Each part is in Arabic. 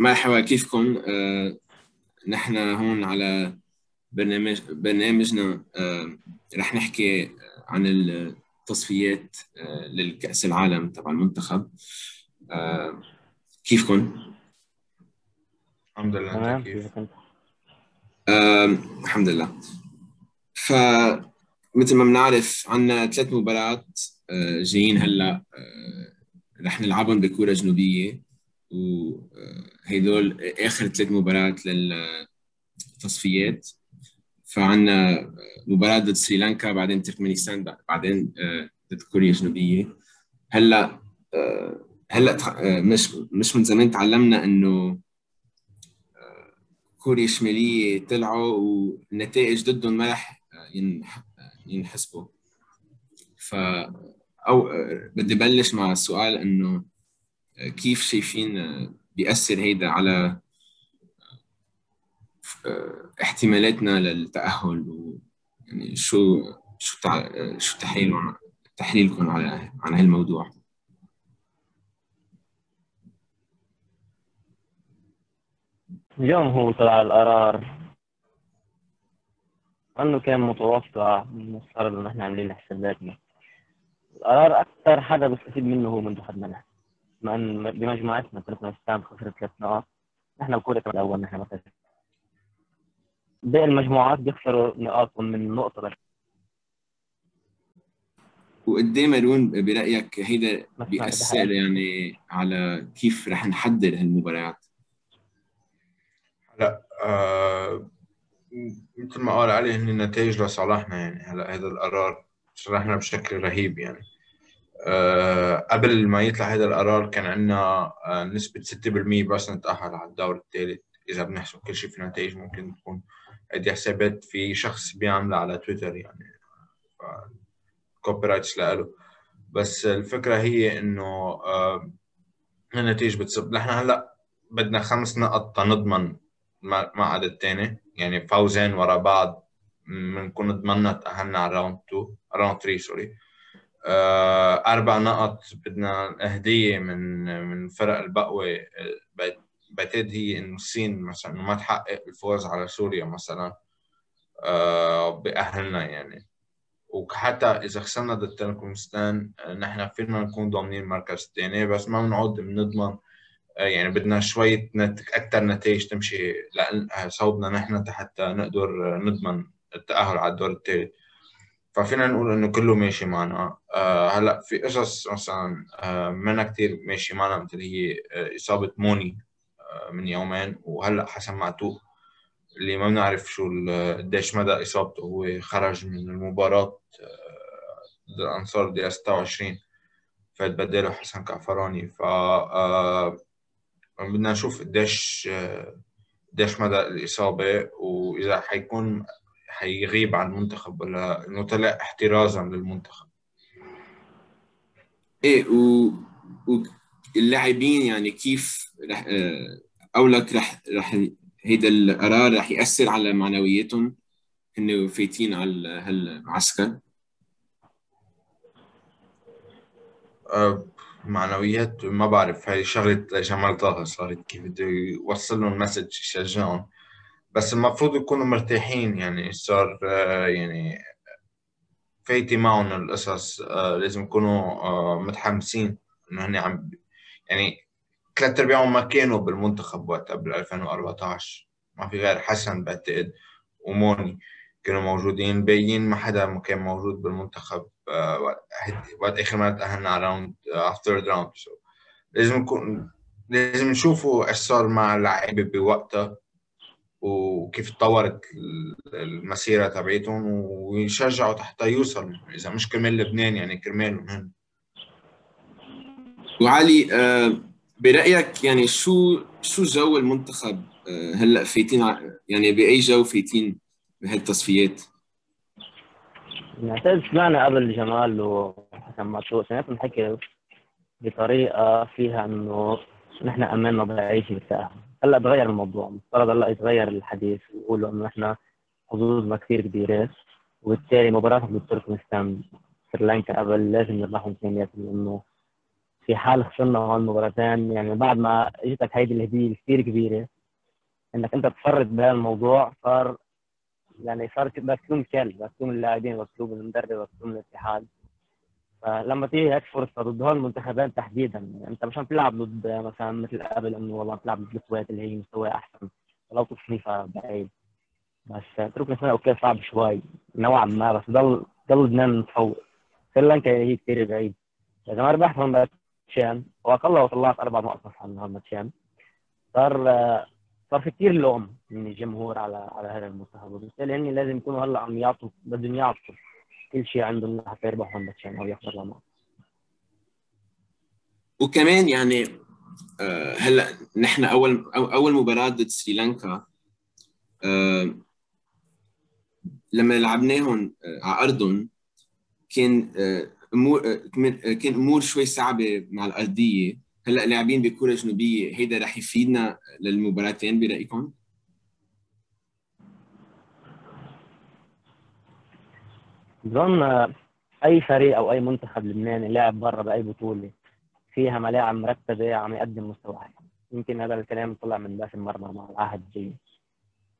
مرحبا كيفكم؟ آه، نحن هون على برنامج برنامجنا آه، رح نحكي عن التصفيات آه، للكأس العالم تبع المنتخب آه، كيفكم؟ الحمد لله تمام كيف؟ آه، الحمد لله فمثل ما بنعرف عندنا ثلاث مباريات آه، جايين هلا آه، رح نلعبهم بكورة جنوبية وهيدول آخر ثلاث مباريات للتصفيات. فعندنا مباراة ضد سريلانكا بعدين تركمانستان بعدين آه، ضد كوريا الجنوبية. هلأ آه، هلأ آه، مش مش من زمان تعلمنا إنه كوريا الشمالية طلعوا والنتائج ضدهم ما رح ينح- ينحسبوا. ف أو بدي بلش مع السؤال إنه كيف شايفين آه، بيأثر هيدا على آه، احتمالاتنا للتأهل و يعني شو شو. شو تحليلكم تحليلكم على عن هالموضوع اليوم هو طلع القرار إنه كان متوقع المفترض إنه إحنا عاملين حساباتنا القرار أكثر حدا بيستفيد منه هو منتخبنا نحن بما إن بمجموعتنا تركمانستان خسرت ثلاث نقاط. نحن بكورة الأول نحن مثلا باقي المجموعات بيخسروا نقاطهم من نقطة بس. وقد إيه مارون برأيك هيدا بس بيأثر يعني على كيف رح نحضر هالمباريات؟ هلا آه مثل ما قال علي هن النتائج لصالحنا يعني. هلا هذا القرار شرحنا بشكل رهيب يعني. قبل ما يطلع هذا القرار كان عندنا آه نسبة 6% بس نتأهل على الدور الثالث. إذا بنحسب كل شيء في النتائج ممكن تكون هيدي حسابات في شخص بيعملها على تويتر يعني copyrights لإله. بس الفكرة هي إنه آه النتائج بتصب. نحن هلأ بدنا خمس نقط تنضمن المقعد الثاني يعني فوزين ورا بعض بنكون ضمننا تأهلنا على round 2 round 3 sorry آه، أربع نقط بدنا هدية من من فرق البقوة. آه، بعت- بعتقد هي إنه الصين مثلا ما تحقق الفوز على سوريا مثلا آه، بأهلنا يعني. وحتى إذا خسرنا ضد تركمانستان آه، نحن فينا نكون ضامنين المركز الثاني بس ما بنعود بنضمن يعني بدنا شوية نت... أكثر نتائج تمشي لأن- صوبنا نحن حتى نقدر نضمن التأهل على الدور الثالث ففينا نقول إنه كله ماشي معنا. آه هلأ في قصص مثلا آه منا كتير ماشي معنا مثل هي آه إصابة موني آه من يومين وهلأ حسن معتوق اللي ما بنعرف شو قديش مدى إصابته. هو خرج من المباراة آه ضد الأنصار دقيقة 26 فات بداله حسن كعفراني. ف آه بدنا نشوف قديش آه، قديش مدى الإصابة وإذا حيكون حيغيب عن المنتخب ولا إنه طلع احترازا للمنتخب؟ إيه و... واللاعبين يعني كيف رح آه، قولك رح رح هيدا القرار رح يأثر على معنوياتهم؟ انه فايتين على هالمعسكر؟ آه، معنويات ما بعرف هاي شغلة جمال طه صارت كيف بده يوصل لهم message يشجعهم بس المفروض يكونوا مرتاحين يعني صار آه، يعني فايتي معهم القصص آه، لازم يكونوا آه، متحمسين إنه هن عم يعني ثلاث أرباعهم ما كانوا بالمنتخب وقتها بال 2014 ما في غير حسن بعتقد وموني كانوا موجودين. باقيين ما حدا ما كان موجود بالمنتخب وقت وقت آخر مرة تأهلنا على round على third round لازم يكون لازم نشوفوا إيش صار مع اللعيبة بوقتها. وكيف تطورت المسيرة تبعتهم ويشجعوا حتى يوصلوا إذا مش كرمال لبنان يعني كرمالهم هن وعلي آه، برأيك يعني شو شو جو المنتخب آه، هلأ فايتين ع- يعني بأي جو فايتين بهالتصفيات؟ نعتقد سمعنا قبل جمال وحسن معتوق سمعتهم حكي بطريقة فيها إنه نحن أماننا ضعيف بالتأهل هلا تغير الموضوع مفترض هلا يتغير الحديث ويقولوا إنه نحن حظوظنا كثير كبيرة وبالتالي مباراتنا ضد تركمانستان سريلانكا قبل لازم نربحهم اثنيناتهم لأنه في حال خسرنا هون مباراتين يعني بعد ما اجتك هيدي الهدية كثير كبيرة إنك أنت تفرد بهذا الموضوع صار يعني صار بدك تكون كل بدك تكون اللاعبين بدك تكون المدرب بدك تكون الاتحاد. فلما تيجي هيك فرصة ضد هول المنتخبات تحديدا يعني أنت مش عم تلعب ضد مثلا مثل قبل إنه والله عم تلعب ضد الكويت اللي هي مستوى أحسن. ولو تصنيفها بعيد بس تركمانستان okay صعب شوي نوعا ما بس ضل ضل لبنان متفوق. سريلانكا هي كثير بعيد. اذا ما ربحت هون ماتشين. وأقل لو طلعت أربع نقط عن هون ماتشين. صار صار في كثير لوم من الجمهور على على هذا المنتخب. وبالتالي هن لازم يكونوا هلأ عم يعطوا بدهم يعطوا. كل شيء عندهم لحتى يربحوا هون ماتشين أو يحضروا نقط وكمان يعني آه، هلا نحن أول أول مباراة ضد سريلانكا آه، لما لعبناهم آه، على أرضهم كان امور كان أمور شوي صعبة مع الأرضية هلا لاعبين بكره جنوبية هيدا رح يفيدنا للمباراتين برأيكم؟ بظن أي فريق أو أي منتخب لبناني لاعب برا بأي بطولة فيها ملاعب مرتبه عم يقدم مستوى عالي يمكن هذا الكلام طلع من باسم مرمى مع العهد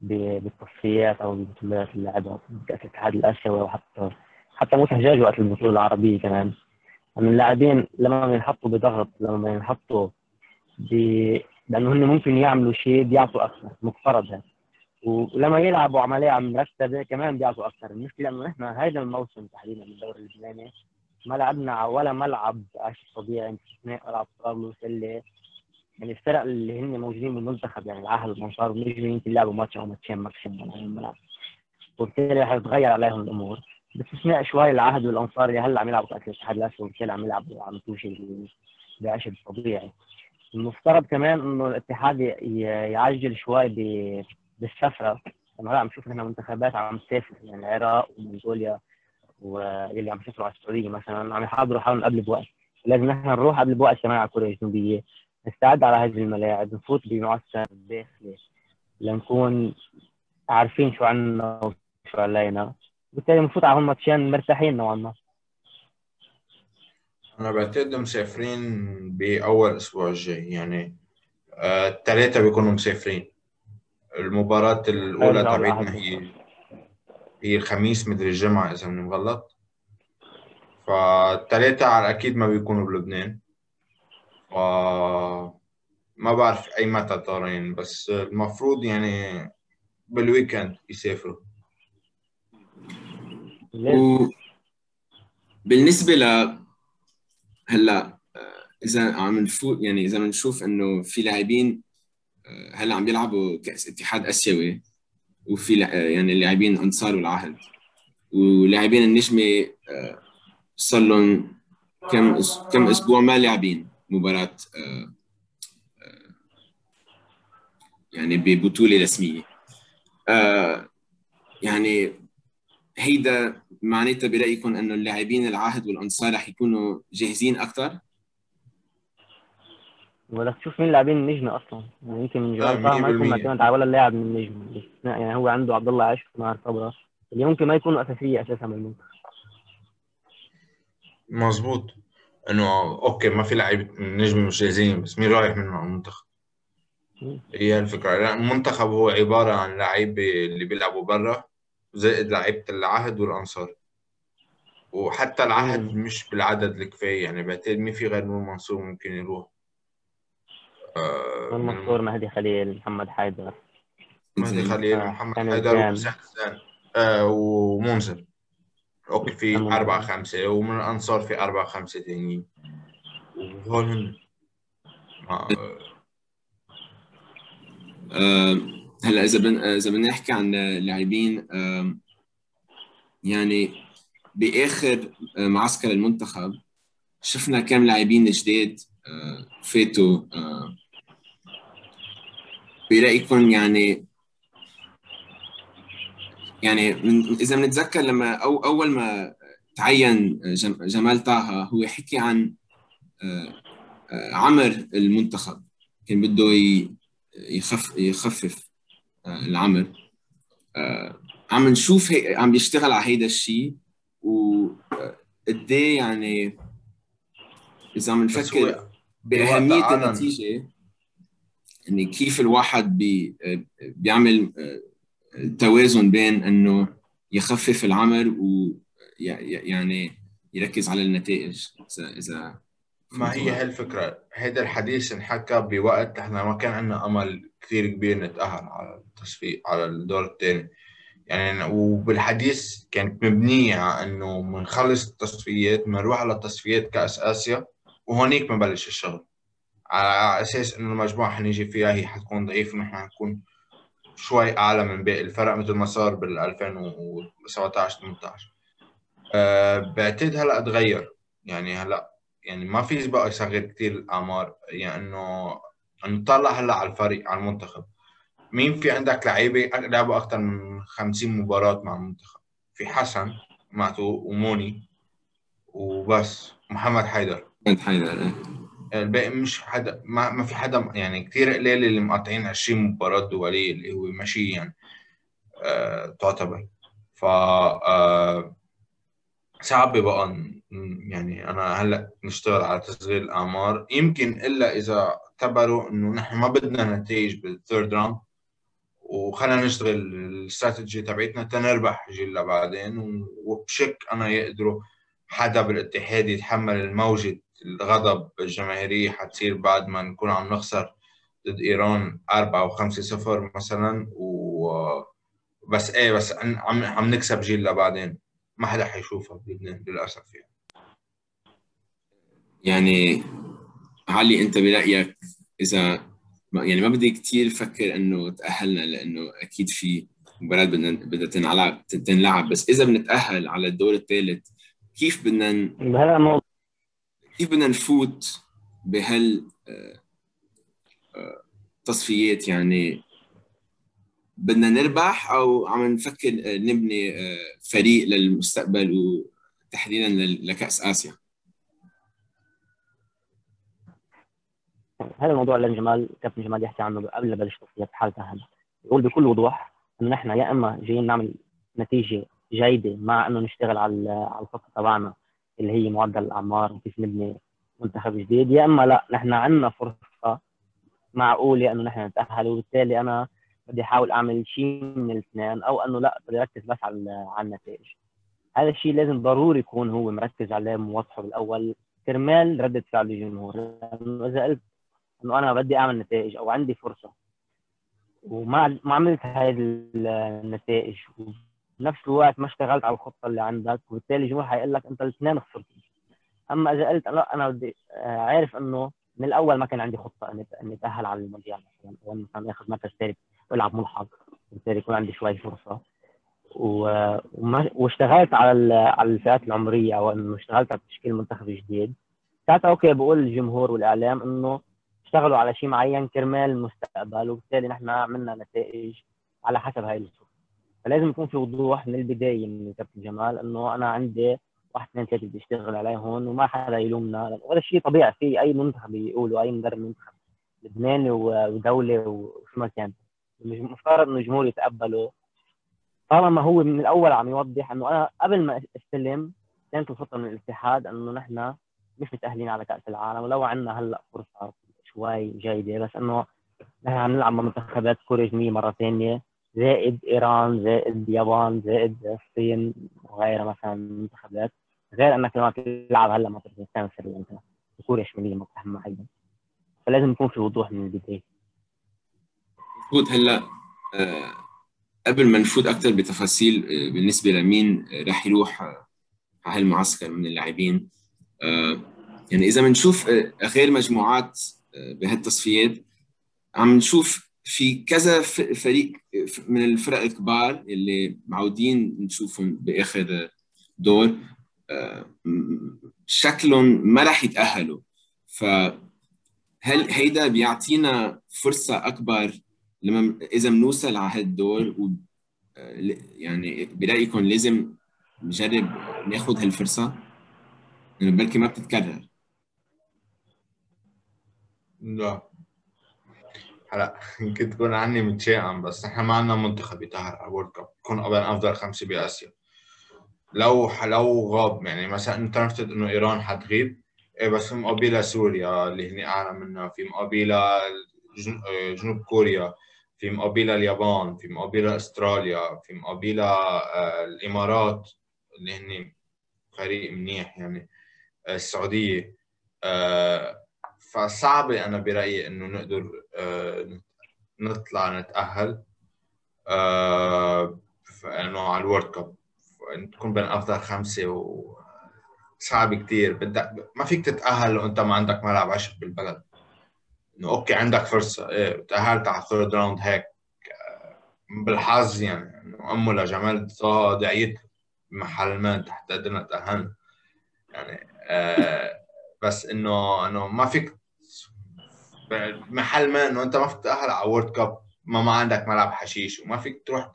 بالتصفيات أو البطولات اللي لعبها كاس الاتحاد الآسيوي وحتى حتى مو حجاج وقت البطولة العربية كمان. أن اللاعبين لما ينحطوا بضغط لما ينحطوا ب... لأنه هن ممكن يعملوا شيء بيعطوا أكثر مفترض هيك ولما يلعبوا عملية مرتبة كمان بيعطوا أكثر. المشكلة إنه نحن هذا الموسم تحديدا من الدوري اللبناني ما لعبنا ولا ملعب عاش طبيعي باستثناء ملعب طرابلس اللي يعني الفرق اللي هن موجودين بالمنتخب يعني العهد والمنصار والنجم يمكن لعبوا ماتش أو ماتشين ماكسيموم على الملعب. وبالتالي رح تتغير عليهم الأمور. باستثناء شوي العهد والأنصار اللي هلأ عم يلعبوا كأس الاتحاد الاسيوي وبالتالي عم يلعبوا عم توشي بعشب طبيعي المفترض كمان إنه الاتحاد يعجل شوي بالسفرة. لما عم نشوف نحن منتخبات عم تسافر يعني العراق ومنغوليا واللي عم يسافروا على السعودية مثلا عم يحضروا حالهم قبل بوقت. لازم نحن نروح قبل بوقت كمان على كوريا الجنوبية. نستعد على هذه الملاعب نفوت بمعسكر داخلي لنكون عارفين شو عنا وشو علينا. بالتالي بنفوت على هالماتشين مرتاحين نوعا ما. أنا بعتقد مسافرين بأول أسبوع الجاي يعني الثلاثة آه بيكونوا مسافرين. المباراة الأولى تبعتنا هي هي الخميس مدري الجمعة إذا ماني مغلط. فالثلاثة على أكيد ما بيكونوا بلبنان. ف ما بعرف أي متى طارين بس المفروض يعني بالويكند يسافروا. و... بالنسبة ل هلأ آه، إذا عم نفوت يعني إذا بنشوف إنه في لاعبين هلا عم بيلعبوا كأس اتحاد آسيوي وفي آه، يعني اللاعبين أنصار العهد ولاعبين النجمة صار لهم كم كم أسبوع ما لاعبين مباراة يعني ببطولة رسمية يعني هيدا معناتها برأيكم إنه اللاعبين العهد والأنصار رح يكونوا جاهزين أكثر؟ بدك تشوف مين اللاعبين النجمة أصلا. يعني يمكن من جمال ما يكون معتمد على ولا لاعب من النجم. يعني هو عنده عبد الله عاشق مع الخبره اللي ممكن ما يكونوا أساسية أساسا بالمنتخب مظبوط. إنه أوكي ما في لعيبه نجم مش جاهزين بس مين رايح منهم على المنتخب؟ هي الفكرة. المنتخب هو عبارة عن لعيبه اللي بيلعبوا برا زائد لعيبة العهد والأنصار. وحتى العهد. مش بالعدد الكفاية. يعني بعتقد مين في غير نور منصور ممكن يروح. آه منصور مهدي خليل محمد حيدر. مهدي خليل آه. محمد حيدر آه ومنذر أوكي في أربعة خمسة ومن الأنصار في أربعة خمسة تانيين وهول آه. هلا إذا بن إذا بدنا نحكي عن لاعبين يعني بآخر معسكر المنتخب شفنا كم لاعبين جداد فاتوا آه، برايكم يعني يعني من إذا بنتذكر لما أو أول ما تعين جمال طه هو حكي عن عمر المنتخب. كان بده يخف يخفف العمل آه، عم نشوف عم بيشتغل على هيدا الشيء وقد يعني إذا عم نفكر بأهمية النتيجة يعني كيف الواحد بي بيعمل توازن بين إنه يخفف العمل يعني يركز على النتائج. إذا إذا ما هي هالفكرة؟ هيدا الحديث انحكى بوقت إحنا ما كان عندنا أمل كثير كبير نتأهل على التصفيق على الدور الثاني يعني وبالحديث كانت مبنية على إنه بنخلص التصفيات بنروح على تصفيات كأس آسيا. وهونيك بنبلش الشغل. على أساس إنه المجموعة حنيجي فيها هي حتكون ضعيفة ونحن حنكون شوي أعلى من باقي الفرق مثل ما صار بال 2017 18 أه بعتقد هلأ تغير. يعني هلأ يعني ما في بقى يصغر كثير الأعمار. يعني إنه نطلع هلأ على الفريق على المنتخب. مين في عندك لعيبة؟ لعبوا أكثر من 50 مباراة مع المنتخب. في حسن معتوق وموني وبس. محمد حيدر. كانت حيدر الباقي مش حدا ما, ما في حدا يعني كثير قليل اللي مقاطعين 20 مباراة دوليه اللي هو ماشي يعني آه تعتبر ف آه صعب بقى يعني أنا هلأ نشتغل على تصغير الأعمار. يمكن إلا إذا اعتبروا إنه نحن ما بدنا نتائج بال third round وخلينا نشتغل الاستراتيجي تبعتنا تنربح جيل بعدين وبشك أنا يقدروا حدا بالاتحاد يتحمل الموجة الغضب الجماهيرية حتصير بعد ما نكون عم نخسر ضد إيران أربعة وخمسة صفر مثلا و بس إيه بس عم عم نكسب جيل لبعدين. ما حدا حيشوفها بلبنان للأسف يعني. يعني علي أنت برأيك إذا ما- يعني ما بدي كثير فكر إنه تأهلنا لأنه أكيد في مباراة بدنا بدها تنلعب تنلعب. بس إذا بنتأهل على الدور الثالث كيف بدنا بهذا الموضوع بدنا نفوت بهال تصفيات يعني بدنا نربح أو عم نفكر آه، نبني آه، فريق للمستقبل وتحديدا لكأس آسيا. هذا الموضوع اللي جمال كابتن جمال يحكي عنه قبل لا بلش تصفيات حال تأهل يقول بكل وضوح إنه نحن يا إما جايين نعمل نتيجة جيدة مع إنه نشتغل على على الخطة تبعنا اللي هي معدل الأعمار وكيف نبني منتخب جديد. يا إما لا نحن عندنا فرصة معقوله إنه نحن نتأهل وبالتالي أنا بدي أحاول أعمل شيء من الاثنين أو إنه لا بدي أركز بس على على النتائج. هذا الشيء لازم ضروري يكون هو مركز عليه موضحه بالاول كرمال ردة فعل الجمهور. لأنه إذا قلت إنه أنا بدي أعمل نتائج أو عندي فرصة وما ما عملت هاي النتائج وبنفس الوقت ما اشتغلت على الخطة اللي عندك وبالتالي الجمهور حيقول لك؟ أنت الاثنين خسرت أما إذا قلت لا أنا بدي آه، عارف إنه من الأول ما كان عندي خطة إني إني اتاهل على المونديال مثلا. أو مثلا آخذ مركز ثالث والعب ملحق وبالتالي يكون عندي شوي فرصة. وما واشتغلت على على الفئات العمرية أو إنه اشتغلت على تشكيل منتخب جديد. ساعتها أوكي بقول للجمهور والإعلام إنه اشتغلوا على شيء معين كرمال المستقبل وبالتالي نحن عملنا نتائج على حسب هاي الصورة فلازم يكون في وضوح من البداية من كابتن جمال إنه أنا عندي واحد اثنين ثلاثة بدي اشتغل عليه هون وما حدا يلومنا. وهذا شيء طبيعي في أي منتخب يقولوا أي مدرب منتخب لبناني ودولة وشو ما كان. مفترض إنه الجمهور يتقبله طالما هو من الأول عم يوضح إنه أنا قبل ما استلم كانت الخطة من الاتحاد إنه نحن مش متأهلين على كأس العالم. ولو عندنا هلأ فرصة شوي جيدة بس إنه نحن عم نلعب مع منتخبات كوريا مرة ثانية. زائد إيران زائد اليابان زائد الصين وغيرها مثلا من المنتخبات غير أنك لما تلعب هلأ مع تركمانستان وسريلانكا وكوريا الشمالية متاهمه أيضا فلازم يكون في وضوح من البدايه مفروض هلأ آه، قبل ما نفوت أكثر بتفاصيل آه، بالنسبة لمين رح يروح آه، على هالمعسكر من اللاعبين. يعني إذا بنشوف غير مجموعات بهالتصفيات عم نشوف في كذا فريق من الفرق الكبار اللي معودين نشوفهم بآخر دور آه، شكلهم ما رح يتأهلوا. فهل هيدا بيعطينا فرصة أكبر لما إذا بنوصل على هالدور؟ و آه، يعني برأيكم لازم نجرب ناخذ هالفرصة؟ لأنه بلكي ما بتتكرر. لا. هلا يمكن تكون عني متشائم بس نحن ما عندنا منتخب يتأهل على الورد كاب. يكون ابدا أفضل خمسة بآسيا. لو لو غاب يعني مثلا أنت نفترض إنه إيران حتغيب إيه بس في مقابلها سوريا اللي هني اعلى منها في مقابلها آه، جنوب كوريا في مقابلها اليابان في مقابلها أستراليا في مقابلها آه، الإمارات اللي هن فريق منيح يعني آه، فصعبه أنا برأيي إنه نقدر آه، نطلع نتأهل آه، إنه على ال World Cup تكون بين أفضل خمسة و صعب كتير. بدك ما فيك تتأهل لو أنت ما عندك ملعب عشب بالبلد. إنه okay عندك فرصة إيه تأهلت على ال third round هيك آه، بالحظ يعني إنه أمه لجمال دعيت محل ما تحت قدرنا تاهلنا يعني آه بس إنه إنه ما فيك محل ما إنه أنت ما فيك تأهل على وورد كاب ما ما عندك ملعب حشيش وما فيك تروح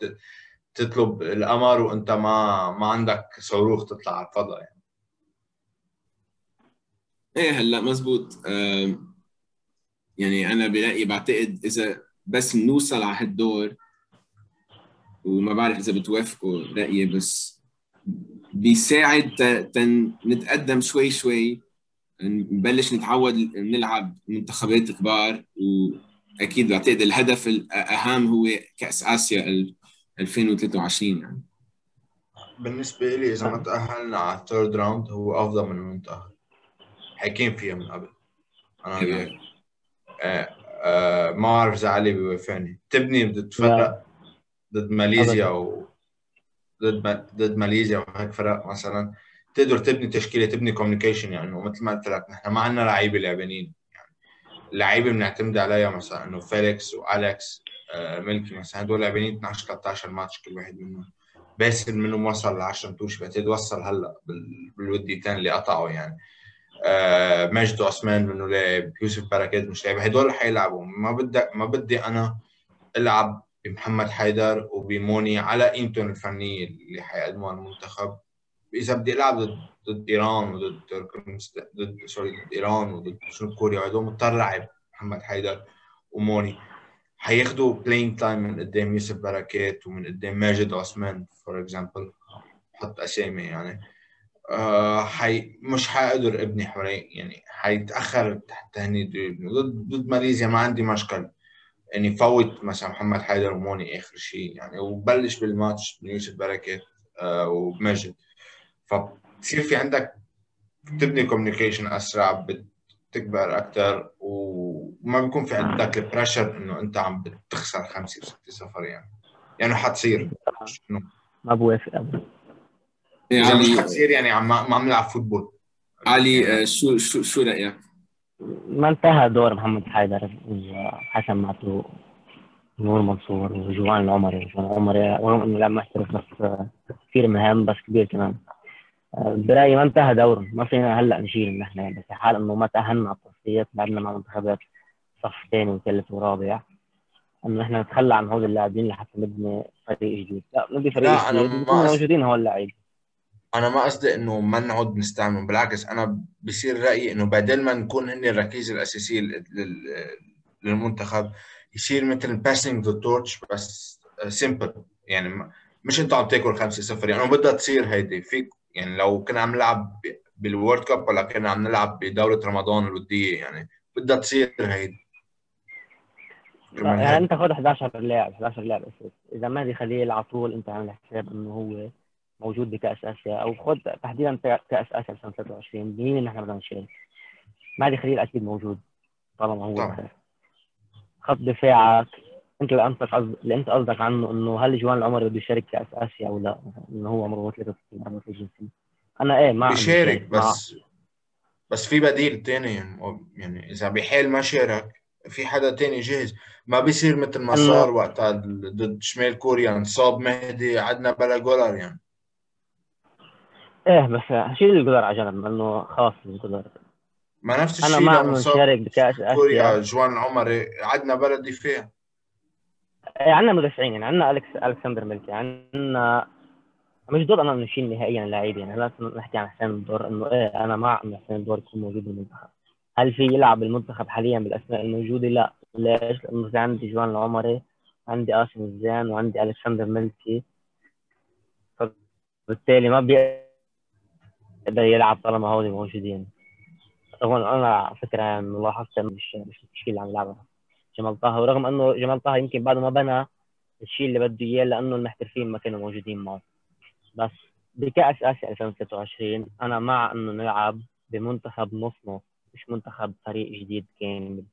تطلب القمر وأنت ما ما عندك صاروخ تطلع على الفضاء يعني. إيه هلأ مزبوط. يعني أنا برأيي بعتقد إذا بس نوصل على هالدور وما بعرف إذا بتوافقوا رأيي بس بيساعد نتقدم شوي شوي نبلش نتعود نلعب منتخبات كبار وأكيد بعتقد الهدف الأهم هو كأس آسيا ال 2023 يعني. بالنسبة لي إذا ما تأهلنا على الثيرد راوند هو أفضل من إنه نتأهل حكيم فيها من قبل. يعني آه آه ما أعرف إذا علي بيوافقني. تبني بدك تفرق ضد ماليزيا و ضد ما- ضد ماليزيا وهيك فرق مثلا. تقدر تبني تشكيلة تبني communication يعني ومثل ما قلت لك نحن ما عندنا لعيبة لعبانين يعني. اللعيبه بنعتمد عليها مثلا إنه فيليكس والكس ملكي مثلا هدول لعبانين 12 13 ماتش كل واحد منهم. باسل منهم وصل ل 10 متوش بعتقد وصل هلأ بال- بالوديتين اللي قطعوا يعني. آه مجد عثمان منه لاعب يوسف بركات مش لاعب هدول حيلعبوا. ما بدك ما بدي أنا ألعب بمحمد حيدر وبموني على قيمتهم الفنية اللي حيقدموها المنتخب. إذا بدي ألعب ضد ضد إيران وضد ضد sorry ضد إيران وضد جنوب كوريا وهدول مضطر لعب. محمد حيدر وموني. حياخدوا playing time من قدام يوسف بركات ومن قدام ماجد عثمان for example حط أسامي يعني. آه حي مش حقدر ابني حوالي يعني حيتأخر تحت هني ضد ضد ماليزيا ما عندي مشكل. اني فوت مثلا محمد حيدر وموني آخر شيء يعني وبلش بالماتش بيوسف بركات آه وبمجد فبصير في عندك تبني communication أسرع بتكبر أكثر وما بيكون في عندك ال pressure إنه أنت عم بتخسر خمسة وستة صفر يعني. يعني حتصير. ما بوافق ابدا. إذا مش علي. حتصير يعني عم ما عم نلعب football علي آه، شو شو شو رأيك؟ ما انتهى دور محمد حيدر. وحسن معتوق نور منصور وجوان العمري جوان العمري رغم إنه لاعب محترف بس كثير مهم بس كبير كمان. آه، برايي ما انتهى دوره ما فينا هلأ نشيل نحن بس في حال إنه ما تأهلنا على التصفيات لعبنا مع منتخبات صف ثاني وثالث ورابع إنه نحن نتخلى عن هول اللاعبين لحتى نبني فريق جديد. لا نبني فريق لا، جديد. ما بيكونوا أس- موجودين هول اللعيبه أنا ما قصدي إنه ما نقعد نستعمل بالعكس أنا بصير رأيي إنه بدل ما نكون هن الركيزه الاساسيه لل- لل- للمنتخب يصير مثل passing the torch بس simple يعني ما- مش أنت عم تاكل 5 0 يعني بدها تصير هيدي. فيك يعني لو كنا عم نلعب بال World Cup ولا كنا عم نلعب بدوره رمضان الوديه يعني بدها تصير هيدي يعني. انت خذ 11 لاعب 11 لاعب اساسي إذا مهدي خليل على طول أنت عامل حساب إنه هو موجود بكأس آسيا أو خذ تحديدا كأس آسيا 2023 مين اللي إحنا بدنا نشيل مهدي خليل أكيد موجود طالما هو طبعا. خط دفاعك أنت اللي انت قصد اللي أنت قصدك عنه إنه هل جوان العمر بده يشارك كأس آسيا أو لا؟ إنه هو عمره 33 عمره 33 أنا إيه ما بيشارك. مع- بس بس في بديل تاني يعني إذا بحال ما شارك في حدا تاني جاهز. ما بيصير مثل ما صار وقتها ضد شمال كوريا انصاب مهدي عدنا بلا جولر يعني. إيه بس شيل الجدار على جنب لأنه خاص الجدار ما نفس أنا الشيء ما لما انه انصاب نشارك بكأس كوريا جوان العمري عدنا بلا دفاع. عندنا مدافعين يعني عندنا ألكس ألكسندر ملكي عندنا مش دور أنا نشيل نهائيا لعيب يعني هلا نحكي عن حسين الدور إنه إيه أنا مع انه حسين الدور يكون موجود بالمنتخب. هل في يلعب بالمنتخب حاليا بالأسماء الموجودة؟ لا. ليش؟ لأنه في عندي جوان العمري عندي قاسم الزين وعندي ألكسندر ملكي فبالتالي ما بيقدر يلعب طالما هودي موجودين. طبعا أنا على فكرة يعني لاحظت إنه مش مش التشكيله اللي عم يلعبها جمال طه ورغم أنه جمال طه يمكن بعد ما بنى الشيء اللي بده إياه لأنه المحترفين ما كانوا موجودين معه. بس بكأس آسيا 2023 أنا مع إنه نلعب بمنتخب نص نص مش منتخب فريق جديد كامل.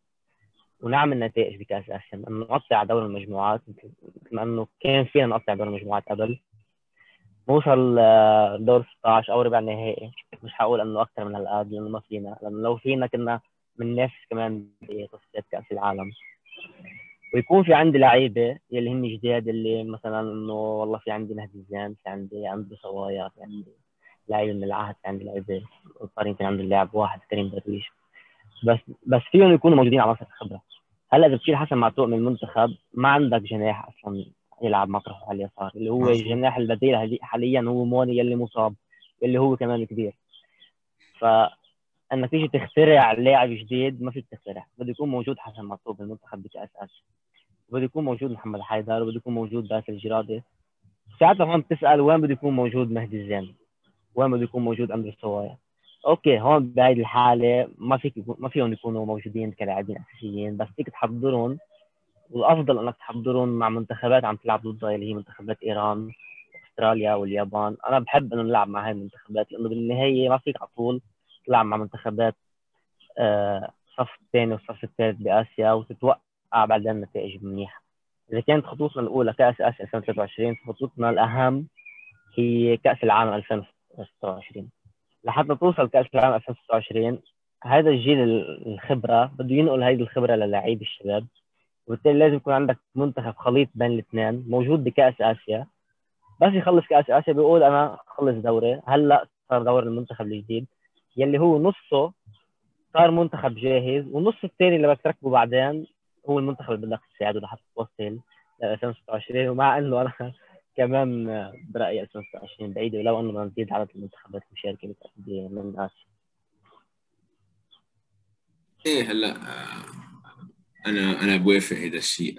ونعمل نتائج بكأس آسيا انه نقطع دور المجموعات مثل ما إنه كان فينا نقطع دور المجموعات قبل. نوصل آه، دور 16 أو ربع نهائي مش حقول إنه أكثر من هالقد لأنه ما فينا. لأنه لو فينا كنا بننافس كمان بتصفيات كأس العالم. ويكون في عندي لعيبة يلي هن جداد اللي مثلا إنه والله في عندي مهدي الزان في عندي عندي صوايا في عندي لعيبه من العهد في عندي لعيبة صار يمكن عنده اللاعب واحد كريم درويش. بس بس فيهم يكونوا موجودين عناصر الخبره هلأ إذا بتشيل حسن معتوق من المنتخب ما عندك جناح أصلا يلعب مطرحه على اليسار. اللي هو الجناح البديل حاليا هو موني يلي مصاب اللي هو كمان كبير. ف إنك تيجي تخترع لاعب جديد ما فيك تخترع. بده يكون موجود حسن معتوق بالمنتخب اسيا بده يكون موجود محمد حيدر وبده يكون موجود باسل الجرادي. ساعتها هون بتسأل وين بده يكون موجود مهدي الزين؟ وين بده يكون موجود أندرو سوايا أوكي هون بهذه الحالة ما فيك ما فيهم يكونوا موجودين كلاعبين أساسيين بس فيك تحضرهم والأفضل إنك تحضرهم مع منتخبات عم تلعب ضدها اللي هي منتخبات إيران أستراليا واليابان. أنا بحب إنه نلعب مع هاي المنتخبات لأنه بالنهاية ما فيك على طول تلعب مع منتخبات آه الصف الثاني والصف الثالث بآسيا وتتوقع بعدين نتائج منيحة. إذا كانت خطوطنا الأولى كأس آسيا 2023 خطوطنا الأهم هي كأس العالم 2026 لحتى توصل كأس العالم 2026 هذا الجيل الخبرة بده ينقل هذه الخبرة للاعيب الشباب. وبالتالي لازم يكون عندك منتخب خليط بين الاثنين موجود بكأس آسيا. بس يخلص كأس آسيا بيقول أنا خلص دوري هلأ صار دور المنتخب الجديد. يلي هو نصه صار منتخب جاهز والنص الثاني اللي بدك تركبه بعدين هو المنتخب اللي بدك تساعده لحتى توصل ل 2026 ومع إنه أنا كمان برأيي 2026 بعيدة ولو إنه بدنا نزيد عدد المنتخبات المشاركة من اسيا إيه هلأ أنا أنا بوافق هذا الشيء.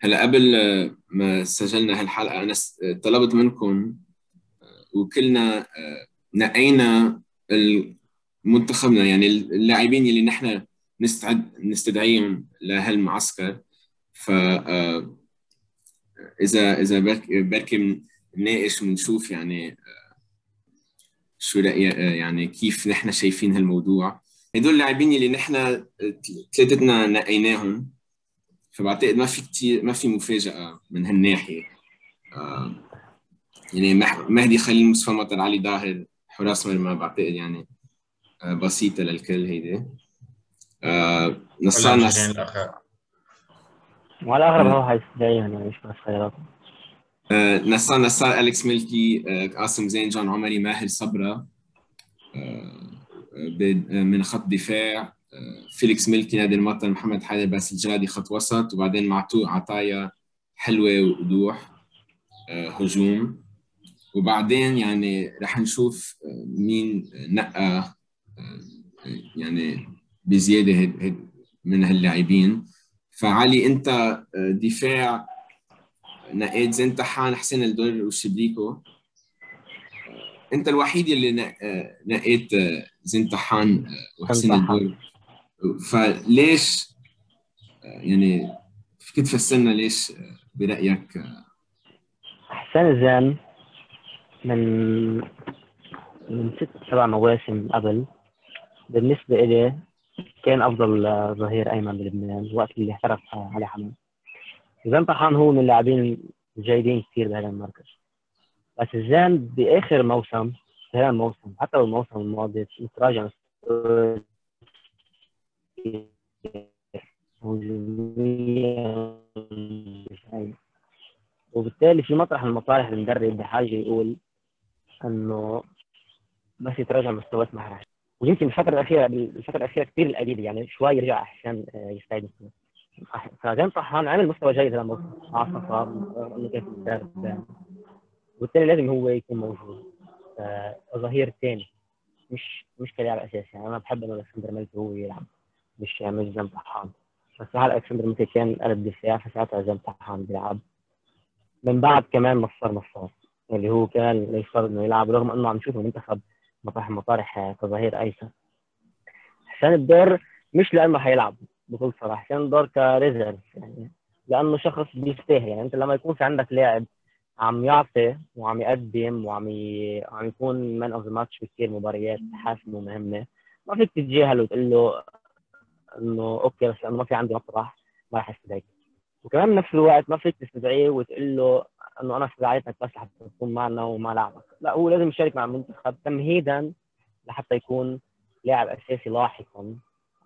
هلأ قبل ما سجلنا هالحلقة أنا طلبت منكم وكلنا نقينا منتخبنا يعني اللاعبين اللي نحن نستعد نستدعيهم لهالمعسكر ف إذا إذا بركي بنناقش ونشوف يعني شو يعني كيف نحن شايفين هالموضوع. هدول اللاعبين اللي نحن ثلاثتنا نقيناهم فبعتقد ما في كثير ما في مفاجأة من هالناحية. آه يعني مهدي خليل مصطفى مطر علي ظاهر حراس مرمى بعتقد يعني آه بسيطة للكل هيدي. آه نصار نص. وعلى الاغلب هو حيستدعيهم يعني مش بس خيارات. آه نصار نصار الكس ملكي آه قاسم زين جون عمري ماهر صبرا آه من خط دفاع فيليكس ملكي نادي المطر محمد حيدر باسل الجرادي خط وسط وبعدين معطوق عطايا حلوة ووضوح هجوم. وبعدين يعني رح نشوف مين نقى يعني بزيادة من هاللاعبين. فعلي انت دفاع نقيت زين تحان حسين الدور وشبريكو انت الوحيد اللي نقيت زين طحان وحسين الدور فليش يعني فيك تفسرنا ليش برأيك حسين زين من من ست سبع مواسم قبل بالنسبة إلي كان أفضل ظهير أيمن بلبنان وقت اللي احترف علي حمام زين طحان هو من اللاعبين الجيدين كثير بهذا المركز. بس زين بآخر موسم هذا الموسم حتى الموسم الماضي تراجع وبالتالي في مطرح المطارح المدرب بحاجة يقول إنه بس يتراجع مستواه مع ويمكن الفترة الاخيره الفترة الأخيرة كثير القليل يعني شوي رجع عشان يستعيد مستواه. فجان طحان عمل مستوى جيد مع الصفا انه كيف وبالتالي لازم هو يكون موجود. ظهير ثاني مش مش كلاعب أساسي. يعني أنا بحب إنه ألكسندر ملكي هو يلعب مش مش زي طحان. بس هلا ألكسندر ملكي كان قلب دفاع؟ فساعتها زين طحان بيلعب. من بعد كمان نصار نصار اللي هو كان يفترض إنه يلعب رغم إنه عم نشوفه منتخب مطرح مطارح كظهير ايسر حسين الدور مش لأنه حيلعب بكل صراحة. حسين الدور ك reserve يعني لأنه شخص بيستاهل. يعني أنت لما يكون في عندك لاعب عم يعطي وعم يقدم وعم ي... عم يكون man of the match في كثير مباريات حاسمه ومهمه ما فيك تتجاهله وتقول له إنه أوكي بس لأنه ما في عندي مطرح ما راح استدعيك وكمان بنفس الوقت ما فيك تستدعيه وتقول له إنه أنا استدعيتك بس لحتى تكون معنا وما لعبك. لا هو لازم يشارك مع المنتخب تمهيدا لحتى يكون لاعب أساسي لاحقا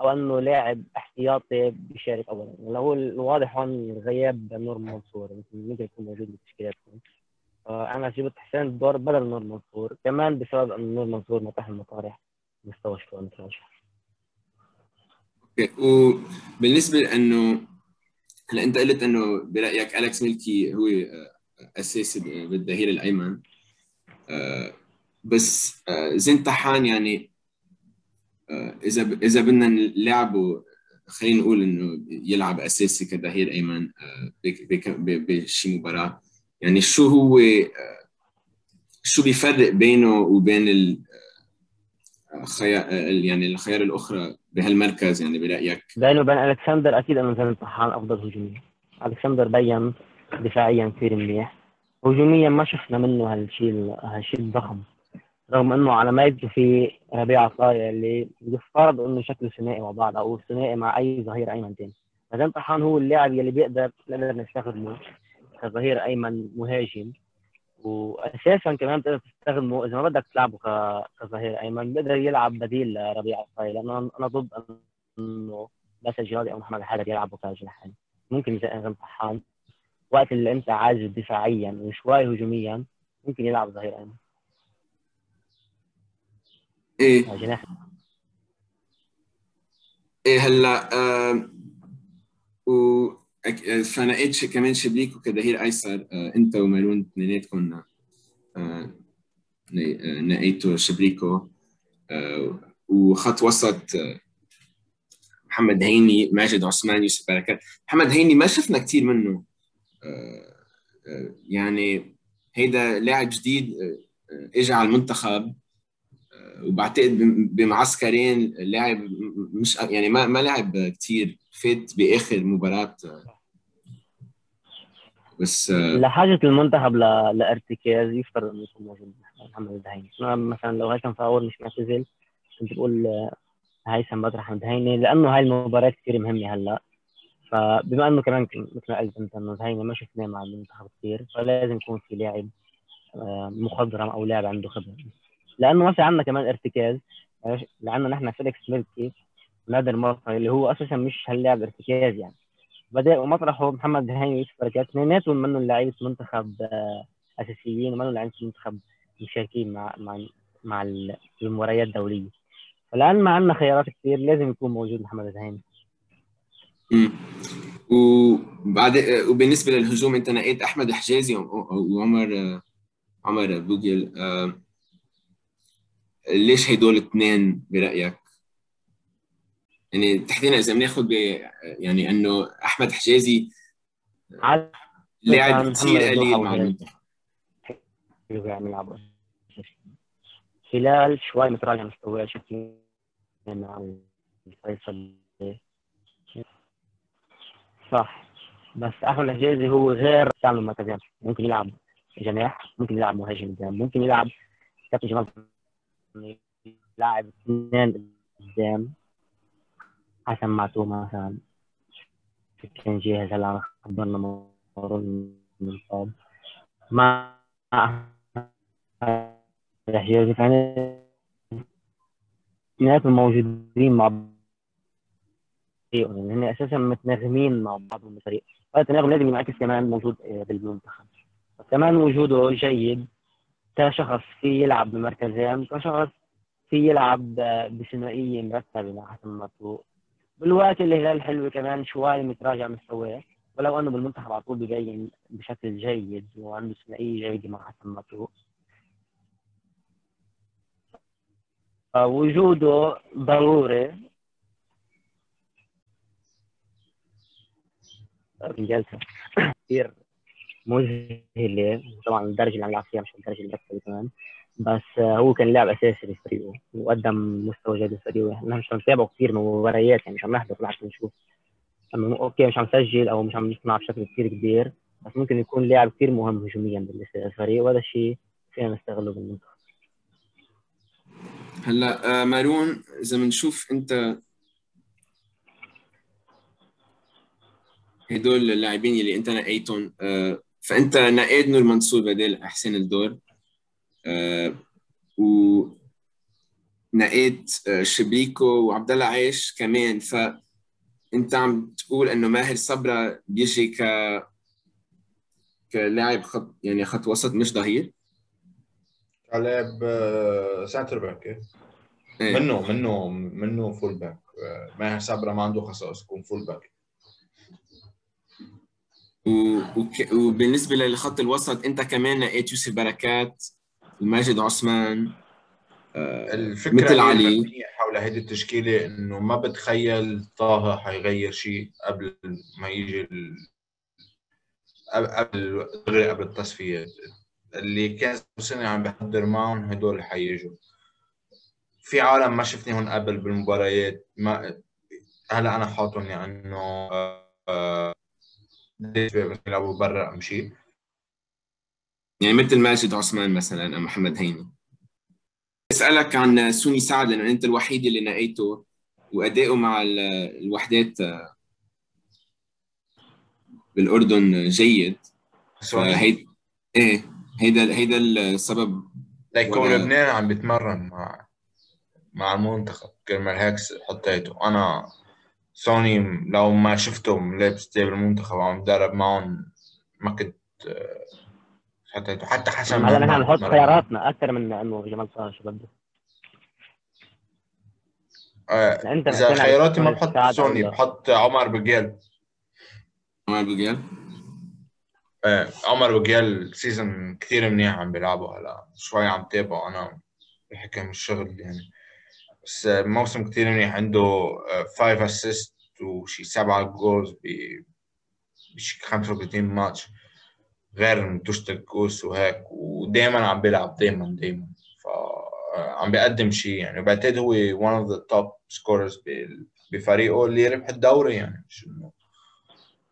أو إنه لاعب احتياطي بيشارك اولا. يعني هو الواضح هون غياب نور منصور ممكن يكون موجود بتشكيلاتكم أنا جبت حسين الدور بدل نور منصور كمان بسبب انه نور منصور متاح المطارح. مستوى شوي متراجع أوكي وبالنسبه لأنه هلا أنت قلت إنه برأيك الكس ميلكي هو اساسي بالظهير الأيمن. بس زين طحان يعني إذا إذا بدنا نلعبه خلينا نقول إنه يلعب أساسي كظهير أيمن بشي مباراة. يعني شو هو شو بيفرق بينه وبين ال يعني الخيار الأخرى بهالمركز؟ يعني برأيك. بينه وبين ألكسندر أكيد إنه زين طحان أفضل هجوميا ألكسندر بين. دفاعيا كثير منيح. هجوميا ما شفنا منه هالشيء هالشيء الضخم رغم إنه على ما يبدو في ربيع عطايا اللي يفترض إنه شكله ثنائي مع بعض أو ثنائي مع أي ظهير أيمن ثاني فزين طحان هو اللاعب يلي بيقدر نقدر نستخدمه كظهير أيمن مهاجم. واساسا كمان بتقدر تستخدمه إذا ما بدك تلعبه كظهير أيمن بيقدر يلعب بديل لربيع عطايا لأنه أنا ضد إنه بس الجهادي أو محمد الحارث يلعبوا كجناحين ممكن زين طحان وقت اللي أنت عاجز دفاعيا وشوي هجوميا ممكن يلعب ظهير ايمن إيه. جناح. إيه هلا آه و فنقيت كمان شبليكو كظهير أيسر آه أنت ومارون اثنيناتكم آه نقيتوا شبليكو آه وخط وسط آه محمد هيني ماجد عثمان يوسف بركات. محمد هيني ما شفنا كثير منه. آه آه يعني هيدا لاعب جديد آه اجى على المنتخب وبعتقد بمعسكرين لعب مش يعني ما ما لعب كثير فات بآخر مباراة بس لحاجة المنتخب. لارتكاز يفترض إنه يكون موجود محمد الدهيني مثلا لو هيثم فاور مش معتزل كنت بقول هيثم بدر احمد هيني لأنه هاي المباراة كثير مهمة هلأ فبما إنه كمان مثل ما قلت أنت إنه هيني ما شفناه مع المنتخب كثير فلازم يكون في لاعب مخضرم أو لاعب عنده خبرة. لأنه ما في عندنا كمان ارتكاز. لأنه نحن فيليكس ميلكي نادر مطر اللي هو أساسا مش هاللاعب ارتكاز يعني. بدأ ومطرحه محمد هاني بركات. اثنيناتهم منهم لعيبه منتخب أساسيين ومنهم لعيبه منتخب مشاركين مع مع مع المباريات الدولية. فالان ما عندنا خيارات كثير لازم يكون موجود محمد الهاني وبعد وبالنسبة للهجوم أنت نقيت أحمد حجازي وعمر عمر بوجل ليش هدول الاثنين برأيك؟ يعني تحديدا إذا بناخذ يعني إنه أحمد حجازي لاعب كثير قليل مع المنتخب خلال شوي متراجع مستواه شفت مع الفيصل صح. بس احمد الحجازي هو غير تعمل مركزين ممكن يلعب جناح ممكن يلعب مهاجم قدام ممكن يلعب كابتن جمال لاعب اثنين قدام. حسن معتوه مثلا كان جاهز هلا خبرنا مارون من صاب مع الحجازي فانا اثنيناتهم موجودين مع يعني هن أساسا متناغمين مع بعضهم بالفريق هذا التناغم لازم ينعكس كمان موجود بالمنتخب. كمان وجوده جيد. كشخص في يلعب بمركزين كشخص في يلعب بثنائية مرتبة مع حسن مرتوق بالوقت الهلال الحلوة كمان شوي متراجع مستواه ولو إنه بالمنتخب على طول ببين بشكل جيد وعنده ثنائية جيدة مع حسن مرتوق وجوده ضروري. جلسة كثير مذهله طبعا الدرجه اللي عم يلعب فيها مش الدرجه اللي بكتب كمان بس هو كان لاعب أساسي لفريقه وقدم مستوى جيد لفريقه. إحنا مش عم نتابعه كثير من المباريات يعني مش عم نحضر لحتى نشوف. إنه أوكي مش عم نسجل أو مش عم نصنع بشكل كثير كبير بس ممكن يكون لاعب كثير مهم هجوميا بالنسبة للفريق وهذا الشيء فينا نستغله بالمنتخب هلأ آه، مارون إذا بنشوف أنت هدول اللاعبين اللي انت نقيتهم آه، فانت نقيت نور منصور بدل حسين الدور آه، و نقيت شبيكو وعبد الله عيش كمان فانت عم تقول انه ماهر صبرا بيجي ك كلاعب خط يعني خط وسط مش ظهير لاعب center back إيه. منه منه منه full back آه، ماهر صبرا ما عنده خصائص يكون full back. وبالنسبة للخط الوسط أنت كمان لقيت يوسف بركات وماجد عثمان آه، الفكرة مثل علي. حول هيدي التشكيلة إنه ما بتخيل طه حيغير شيء قبل ما يجي ال... قبل- دغري قبل التصفيات اللي كان سنة عم بحضر معهم هدول اللي حيجوا. في عالم ما شفناهم قبل بالمباريات ما هلا أنا حاطهم لأنه آه، آه، مثل أبو برا أم شيء؟ يعني مثل ماجد عثمان مثلا أو محمد هيني. أسألك عن سوني سعد لأنه أنت الوحيد اللي نقيته. وادائه مع ال- الوحدات آه، بالأردن جيد. فهيد إيه هيدا هيدا السبب. ليكون لبنان عم بيتمرن مع مع المنتخب. كرمال هيك حطيته. أنا سوني لو ما شفته لابس تياب المنتخب وعم يتدرب معهم ما كنت آه، حطيته حتى حسن هلا نحن نحط. خياراتنا أكثر من إنه جمال طاهر شو بده آه، أنت إذا خياراتي ما بحط سوني؟ بحط عمر بقيل عمر بوجيل آه، عمر بقيل سيزون كثير منيح عم بيلعبه هلا شوي عم تابعه أنا بحكم الشغل يعني بس آه، موسم كثير منيح عنده 5 اسيست وشي سبعة جولز ب بشي 35 ماتش غير منتوشة الكوس وهيك. ودائما عم بيلعب دائما دائما ف آه، بيقدم شيء يعني. بعتقد هو of the top scorers بال- بفريقه اللي ربح الدوري يعني. مش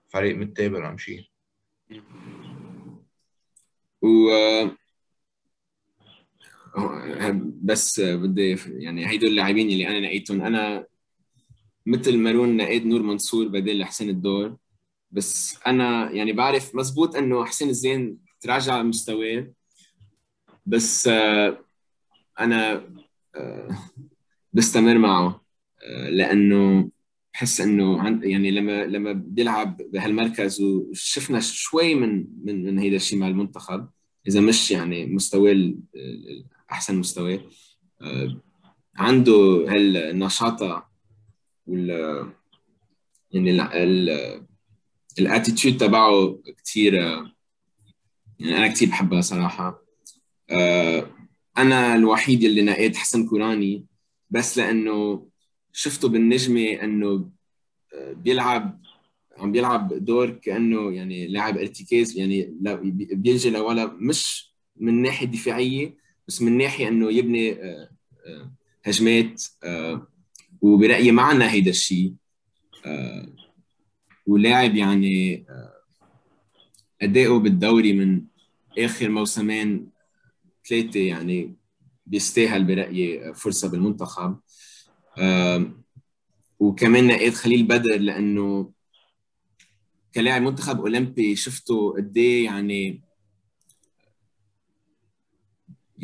فريق متابع عم شيء و آه، بس بدي يعني هيدول اللاعبين اللي أنا نقيتهم. أنا مثل مارون نقيت نور منصور بدل حسين الدور. بس أنا يعني بعرف مزبوط إنه حسين الزين تراجع مستواه. بس آه، أنا آه، بستمر معه آه، لأنه بحس إنه عن يعني لما لما بيلعب بهالمركز وشفنا شوي من من من هيدا الشيء مع المنتخب إذا مش يعني مستواه أحسن مستواه آه، عنده هالنشاطه وال يعني ال- ال- الاتيتيود تبعه كثير يعني أنا كثير بحبها صراحة. آه، أنا الوحيد اللي نقيت حسن كوراني بس لأنه شفته بالنجمة إنه آه، بيلعب عم بيلعب دور كأنه يعني لاعب ارتكاز يعني لا- بي- بيلجي لورا مش من ناحية دفاعية بس من ناحية إنه يبني آه، آه، هجمات آه، وبرأيي معنا هيدا الشيء ولاعب يعني أداؤه بالدوري من آخر موسمين ثلاثة يعني بيستاهل برأيي فرصة بالمنتخب. وكمان نقيت خليل بدر لأنه كلاعب منتخب أولمبي شفته قد إيه يعني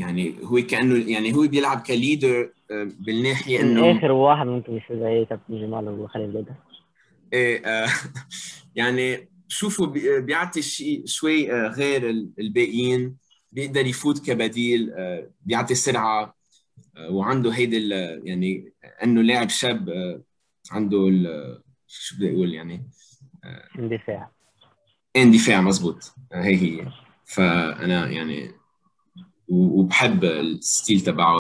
يعني هو كأنه يعني هو بيلعب كليدر آه، بالناحية إنه آخر واحد ممكن يصير زي كابتن جمال وخليل بدر إيه آه، يعني شوفوا بي- بيعطي شيء شوي آه، غير ال- الباقيين بيقدر يفوت كبديل آه، بيعطي سرعة آه، وعنده هيدي يعني إنه لاعب شاب آه، عنده شو بدي أقول يعني اندفاع. اندفاع مزبوط آه، هي هي. فأنا يعني وبحب الستيل تبعه.